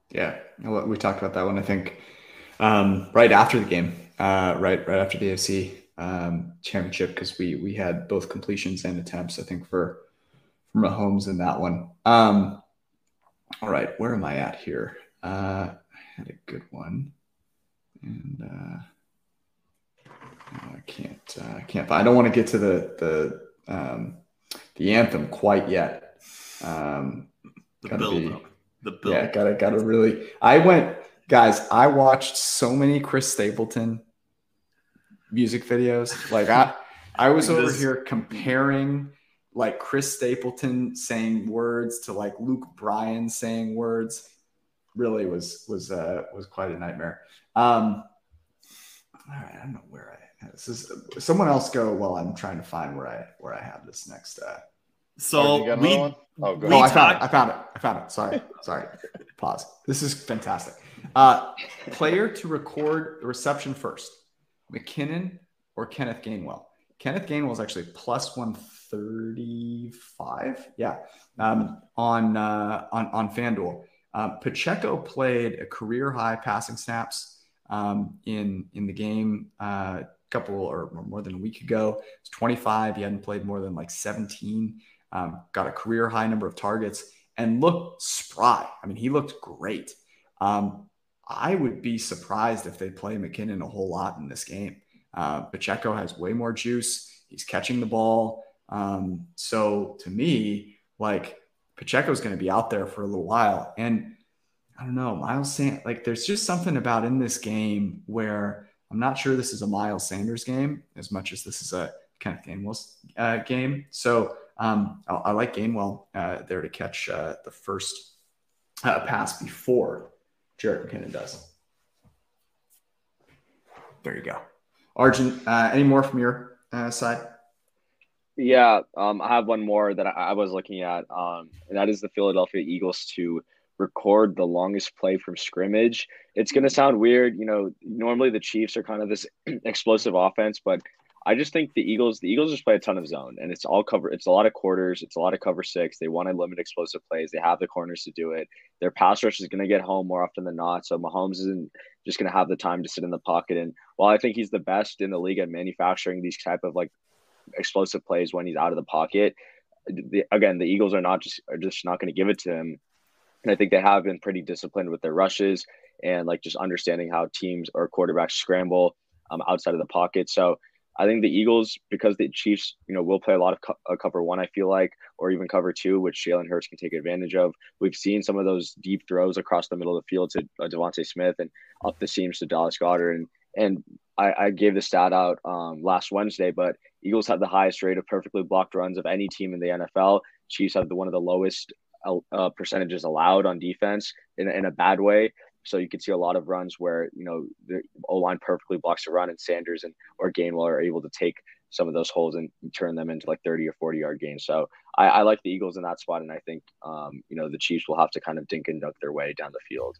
Yeah, we talked about that one. I think um, right after the game, uh, right right after the AFC um, championship, because we we had both completions and attempts. I think for for Mahomes in that one. Um, all right, where am I at here? Uh, I had a good one, and uh, I can't uh, I can't. I don't want to get to the the um, the anthem quite yet. Um, the build be, The build. Yeah, gotta gotta really. I went guys, I watched so many Chris Stapleton music videos. Like I I was over here comparing like Chris Stapleton saying words to like Luke Bryan saying words. Really was was uh was quite a nightmare. Um all right, I don't know where I this is someone else go while I'm trying to find where I where I have this next uh so we, oh, oh I found it. I found it. I found it. Sorry. Sorry. Pause. This is fantastic. Uh, player to record the reception first McKinnon or Kenneth Gainwell? Kenneth Gainwell is actually plus 135. Yeah. Um, on, uh, on, on FanDuel. Um, Pacheco played a career high passing snaps um, in in the game a uh, couple or more than a week ago. He's 25. He hadn't played more than like 17. Um, got a career high number of targets and looked spry. I mean, he looked great. Um, I would be surprised if they play McKinnon a whole lot in this game. Uh, Pacheco has way more juice. He's catching the ball. Um, so to me, like Pacheco is going to be out there for a little while. And I don't know, Miles Sanders, like there's just something about in this game where I'm not sure this is a Miles Sanders game as much as this is a Kenneth Gainwell's uh, game. So um, I, I, like Gainwell uh, there to catch uh, the first uh, pass before Jerick McKinnon does. There you go. Arjun, uh, any more from your uh, side? Yeah, um, I have one more that I, I was looking at, um, and that is the Philadelphia Eagles to record the longest play from scrimmage. It's going to sound weird, you know. Normally the Chiefs are kind of this explosive offense, but I just think the Eagles, the Eagles just play a ton of zone, and it's all cover. It's a lot of quarters. It's a lot of cover six. They want to limit explosive plays. They have the corners to do it. Their pass rush is going to get home more often than not. So Mahomes isn't just going to have the time to sit in the pocket. And while I think he's the best in the league at manufacturing these type of like explosive plays when he's out of the pocket. The, again, the Eagles are not just are just not going to give it to him, and I think they have been pretty disciplined with their rushes and like just understanding how teams or quarterbacks scramble um, outside of the pocket. So I think the Eagles, because the Chiefs, you know, will play a lot of co- uh, cover one, I feel like, or even cover two, which Jalen Hurts can take advantage of. We've seen some of those deep throws across the middle of the field to uh, DeVonta Smith and up the seams to Dallas Goedert. and and I, I gave the stat out um, last Wednesday, but Eagles have the highest rate of perfectly blocked runs of any team in the NFL. Chiefs have the, one of the lowest uh, percentages allowed on defense in, in a bad way. So you can see a lot of runs where you know the O line perfectly blocks a run, and Sanders and or Gainwell are able to take some of those holes and turn them into like 30 or 40 yard gains. So I, I like the Eagles in that spot, and I think um, you know the Chiefs will have to kind of dink and dunk their way down the field.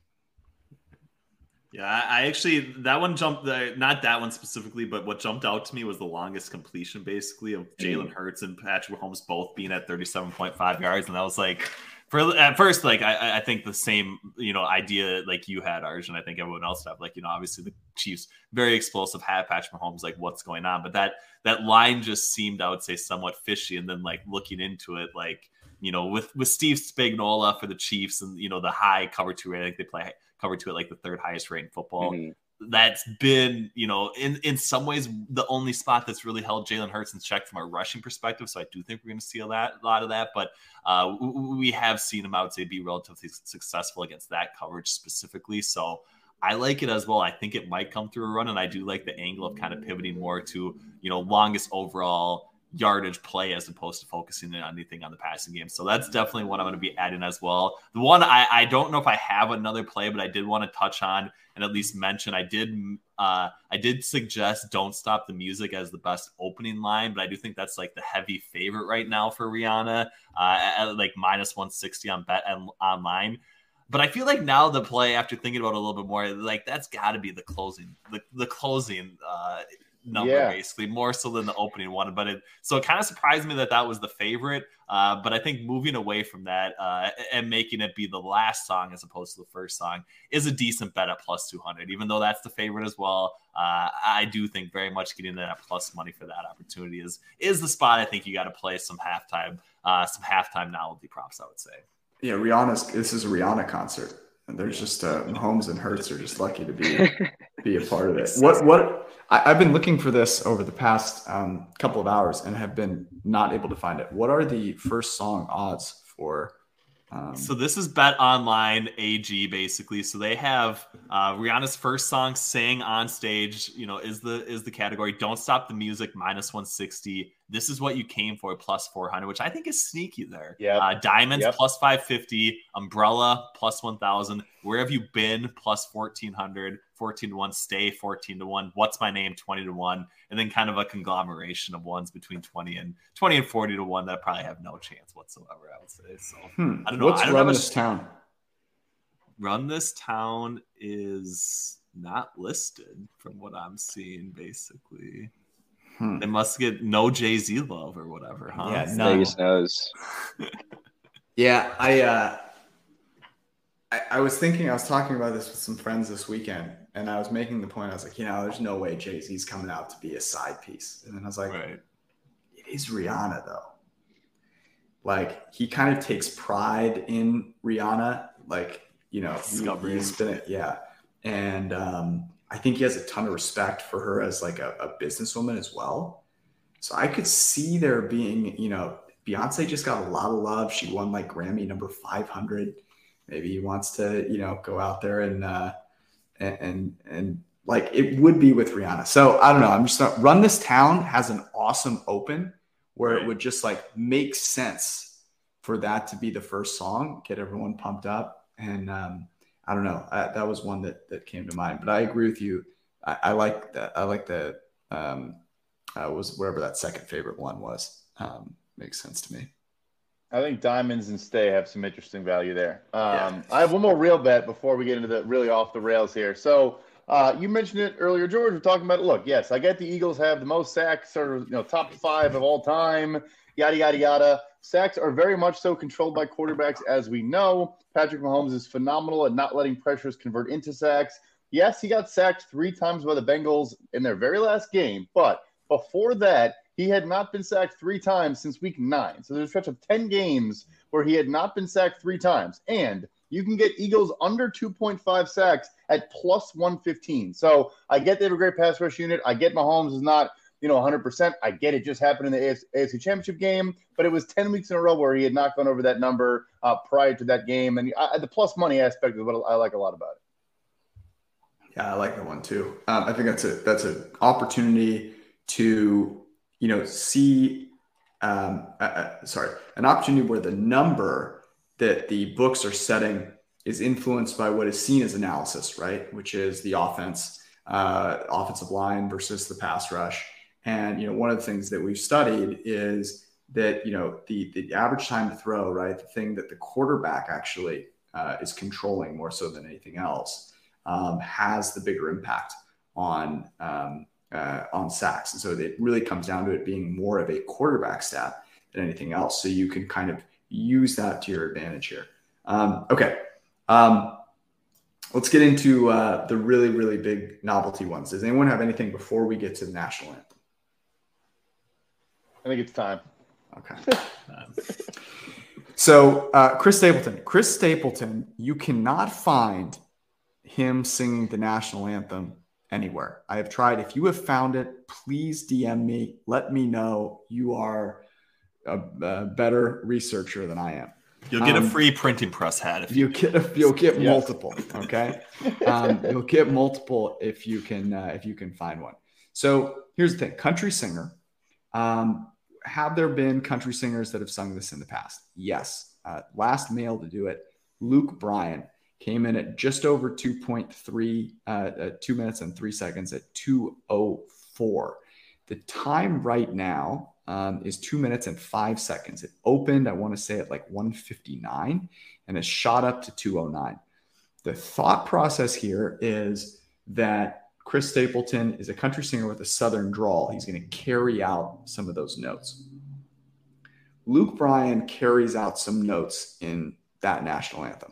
Yeah, I actually that one jumped the not that one specifically, but what jumped out to me was the longest completion basically of Jalen Hurts and Patrick Mahomes both being at 37.5 yards. And I was like, for at first, like I, I think the same, you know, idea like you had, Arjun. I think everyone else had. Like, you know, obviously the Chiefs very explosive, have Patrick Mahomes, like what's going on. But that that line just seemed, I would say, somewhat fishy. And then like looking into it, like, you know, with with Steve Spagnuolo for the Chiefs and you know the high cover two I think they play cover two at like the third highest rate in football. Mm-hmm. That's been, you know, in in some ways the only spot that's really held Jalen Hurts in check from a rushing perspective. So I do think we're going to see a lot, a lot of that. But uh, we have seen him, I would say, be relatively successful against that coverage specifically. So I like it as well. I think it might come through a run, and I do like the angle of kind of pivoting more to you know longest overall yardage play as opposed to focusing on anything on the passing game. So that's definitely what I'm going to be adding as well. The one I, I don't know if I have another play, but I did want to touch on and at least mention I did uh, I did suggest "Don't Stop the Music" as the best opening line, but I do think that's like the heavy favorite right now for Rihanna, uh, at, like minus 160 on Bet and online. But I feel like now the play, after thinking about it a little bit more, like that's got to be the closing, the, the closing uh, number yeah. basically more so than the opening one but it so it kind of surprised me that that was the favorite uh, but i think moving away from that uh, and making it be the last song as opposed to the first song is a decent bet at plus 200 even though that's the favorite as well uh, i do think very much getting that plus money for that opportunity is is the spot i think you got to play some halftime uh, some halftime novelty props i would say yeah rihanna's this is a rihanna concert and there's just uh, Mahomes and Hurts are just lucky to be be a part of it. What what I, have been looking for this over the past um, couple of hours and have been not able to find it. What are the first song odds for? Um, so this is Bet Online AG basically. So they have uh, Rihanna's first song sang on stage. You know, is the is the category "Don't Stop the Music" minus one sixty. This is what you came for plus 400, which I think is sneaky there. Yeah. Uh, Diamonds yep. plus 550, Umbrella plus 1000, Where Have You Been plus 1400, 14 to 1, Stay 14 to 1, What's My Name 20 to 1, and then kind of a conglomeration of ones between 20 and 20 and 40 to 1 that probably have no chance whatsoever, I would say. So hmm. I don't know. What's I don't Run This Town? Run This Town is not listed from what I'm seeing, basically. Hmm. They must get no Jay Z love or whatever, huh? Yeah, no. Vegas knows. yeah, I, uh, I I was thinking I was talking about this with some friends this weekend, and I was making the point. I was like, you know, there's no way Jay Z's coming out to be a side piece. And then I was like, Right. it is Rihanna though. Like he kind of takes pride in Rihanna. Like you know, he, he's been yeah, and um, I think he has a ton of respect for her as like a, a businesswoman as well. So I could see there being, you know, Beyonce just got a lot of love. She won like Grammy number 500. Maybe he wants to, you know, go out there and, uh, and, and, and like it would be with Rihanna. So I don't know. I'm just not, Run This Town has an awesome open where it would just like make sense for that to be the first song, get everyone pumped up. And, um, I don't know. I, that was one that, that came to mind, but I agree with you. I, I like that. I like the, um, uh, was whatever that second favorite one was. Um, makes sense to me. I think diamonds and stay have some interesting value there. Um, Yeah. I have one more real bet before we get into the really off the rails here. So uh, you mentioned it earlier, George. We're talking about it. Look, yes, I get the Eagles have the most sacks, or you know, top five of all time. Yada yada yada. Sacks are very much so controlled by quarterbacks, as we know. Patrick Mahomes is phenomenal at not letting pressures convert into sacks. Yes, he got sacked three times by the Bengals in their very last game, but before that, he had not been sacked three times since week nine. So there's a stretch of 10 games where he had not been sacked three times. And you can get Eagles under 2.5 sacks at plus 115. So I get they have a great pass rush unit. I get Mahomes is not, you know, 100%. I get it just happened in the AFC, Championship game, but it was 10 weeks in a row where he had not gone over that number uh, prior to that game. And I, the plus money aspect is what I like a lot about it. Yeah, I like that one too. Um, I think that's a that's an opportunity to you know see um, uh, sorry an opportunity where the number that the books are setting is influenced by what is seen as analysis, right? Which is the offense, uh, offensive line versus the pass rush. And you know, one of the things that we've studied is that you know the the average time to throw, right? The thing that the quarterback actually uh, is controlling more so than anything else um, has the bigger impact on um, uh, on sacks. And so it really comes down to it being more of a quarterback stat than anything else. So you can kind of use that to your advantage here. Um, okay. Um, let's get into uh, the really, really big novelty ones. Does anyone have anything before we get to the national anthem? I think it's time. Okay. So, uh, Chris Stapleton. Chris Stapleton, you cannot find him singing the national anthem anywhere. I have tried. If you have found it, please DM me. Let me know you are a, a better researcher than I am. You'll get Um, a free printing press hat if you. You get you'll get Yes. multiple. Okay, um, you'll get multiple if you can uh, if you can find one. So here's the thing: country singer. Um, have there been country singers that have sung this in the past? Yes. Uh, last male to do it, Luke Bryan came in at just over 2.3, uh, uh, two minutes and three seconds at 204. The time right now um, is two minutes and five seconds. It opened, I want to say, at like 159 and has shot up to 209. The thought process here is that Chris Stapleton is a country singer with a southern drawl. He's going to carry out some of those notes. Luke Bryan carries out some notes in that national anthem.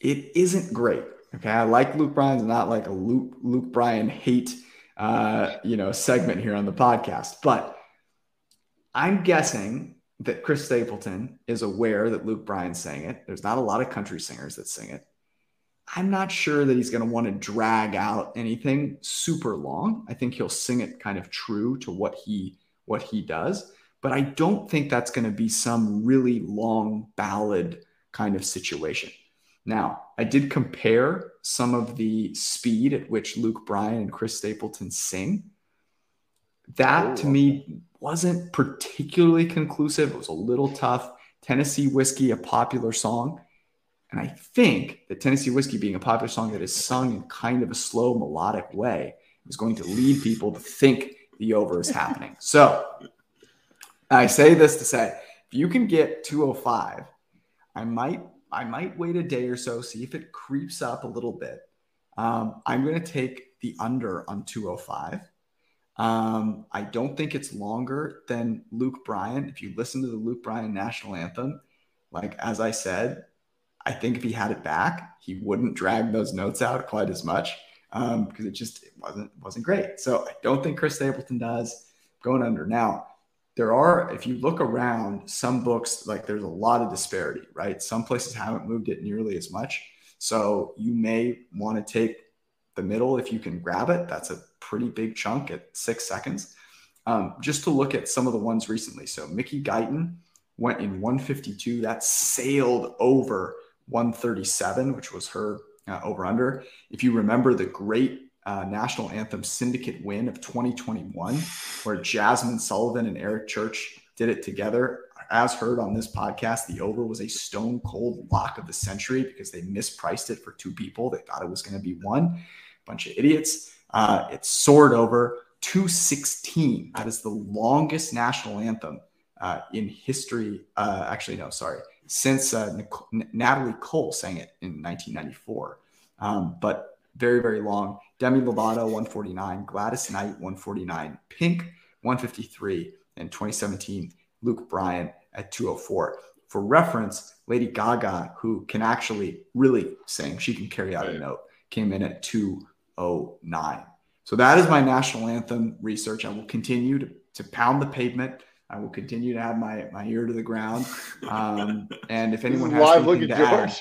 It isn't great. Okay, I like Luke Bryan's not like a Luke Luke Bryan hate uh, you know segment here on the podcast, but I'm guessing that Chris Stapleton is aware that Luke Bryan sang it. There's not a lot of country singers that sing it. I'm not sure that he's going to want to drag out anything super long. I think he'll sing it kind of true to what he what he does, but I don't think that's going to be some really long ballad kind of situation. Now, I did compare some of the speed at which Luke Bryan and Chris Stapleton sing. That Oh, to me wasn't particularly conclusive. It was a little tough. Tennessee Whiskey, a popular song. And I think that Tennessee Whiskey being a popular song that is sung in kind of a slow melodic way is going to lead people to think the over is happening. So I say this to say if you can get 205, I might I might wait a day or so, see if it creeps up a little bit. Um, I'm going to take the under on 205. Um, I don't think it's longer than Luke Bryan. If you listen to the Luke Bryan national anthem, like as I said, I think if he had it back, he wouldn't drag those notes out quite as much um, because it just it wasn't wasn't great. So I don't think Chris Stapleton does going under now. There are, if you look around, some books like there's a lot of disparity, right? Some places haven't moved it nearly as much. So you may want to take the middle if you can grab it. That's a pretty big chunk at six seconds. Um, just to look at some of the ones recently. So Mickey Guyton went in 152. That sailed over 137, which was her uh, over under. If you remember the great uh, national anthem syndicate win of 2021, where Jazmine Sullivan and Eric Church did it together. As heard on this podcast, the over was a stone cold lock of the century because they mispriced it for two people. They thought it was going to be one. Bunch of idiots. Uh, it soared over 216. That is the longest national anthem uh, in history. Uh, actually, no, sorry, since uh, Nicole, Natalie Cole sang it in 1994. Um, but very, very long. Demi Lovato, 149. Gladys Knight, 149. Pink, 153. And 2017, Luke Bryan at 204. For reference, Lady Gaga, who can actually really sing, she can carry out a note, came in at 209. So that is my national anthem research. I will continue to, to pound the pavement. I will continue to have my, my ear to the ground. Um, and if anyone has live look at to add,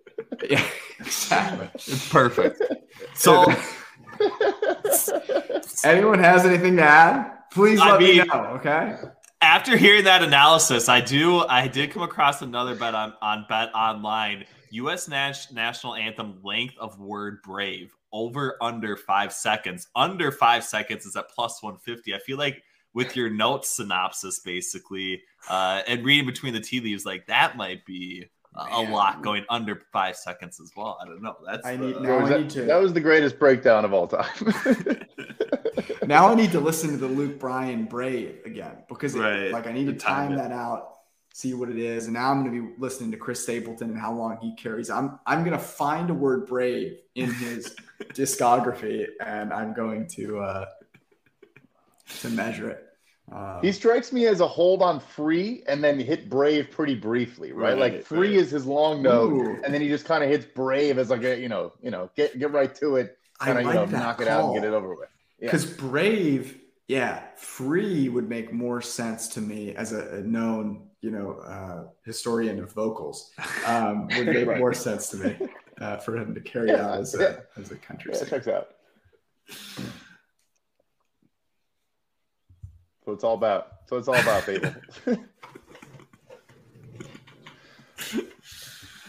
yeah, exactly. It's perfect. So Anyone has anything to add? Please I let me know. Okay. after hearing that analysis, I do I did come across another bet on, on bet online. US Nas- national anthem length of word brave over under five seconds. Under five seconds is at plus 150. I feel like with your notes synopsis basically uh, and reading between the tea leaves, like that might be a, a Man. lot going under five seconds as well. I don't know. That's I need- That Now was, I need to- that was the greatest breakdown of all time. Now I need to listen to the Luke Bryan Brave again because it, Right. like I need to To time time that out, see what it is, and now I'm going to be listening to Chris Stapleton and how long he carries. I'm I'm going to find a word brave in his discography, and I'm going to uh, to measure it. Um, He strikes me as a hold on free and then hit brave pretty briefly, right? Right, like free right. is his long note, Ooh. and then he just kind of hits brave as like a you know, you know, get get right to it, kind of like you know, knock it out and get it over with. Yeah. Because brave, yeah, free would make more sense to me as a, a known, you know, uh, historian of vocals. Um, would make Right. more sense to me uh, for him to carry Yeah, out as yeah. a as a country Yeah, singer. checks out. So it's all about. So it's all about people.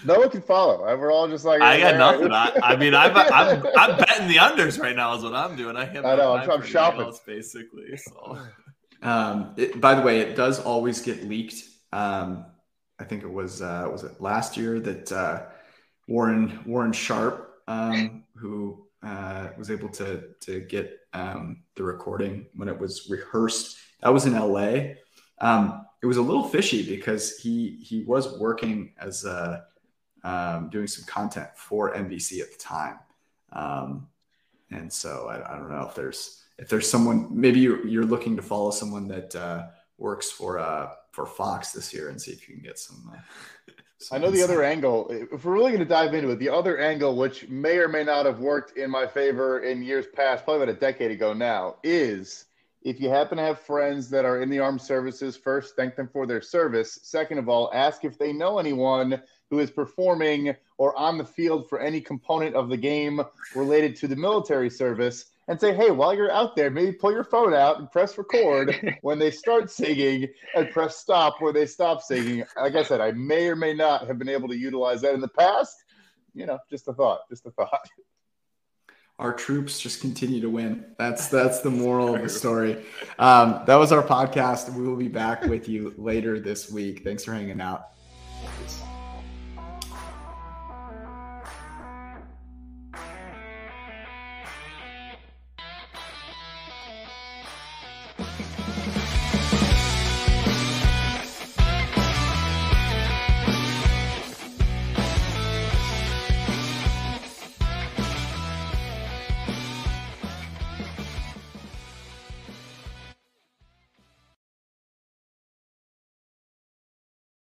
no one can follow. We're all just like I got nothing. I, I mean, I'm, I'm I'm betting the unders right now is what I'm doing. I, have I know. I'm, I'm shopping. else, basically. So Um, it, by the way, it does always get leaked. Um, I think it was uh, was it last year that uh, Warren Warren Sharp, um, who uh, was able to to get um, the recording when it was rehearsed. That was in L.A. Um, it was a little fishy because he he was working as a um, doing some content for NBC at the time, um, and so I, I don't know if there's if there's someone maybe you're, you're looking to follow someone that uh, works for uh, for Fox this year and see if you can get some. Uh, I know the other angle. If we're really going to dive into it, the other angle, which may or may not have worked in my favor in years past, probably about a decade ago now, is if you happen to have friends that are in the armed services, first, thank them for their service. Second of all, ask if they know anyone who is performing or on the field for any component of the game related to the military service. And say, hey, while you're out there, maybe pull your phone out and press record when they start singing and press stop when they stop singing. Like I said, I may or may not have been able to utilize that in the past. You know, just a thought, just a thought. Our troops just continue to win. That's that's the moral of the story. Um, that was our podcast. We will be back with you later this week. Thanks for hanging out.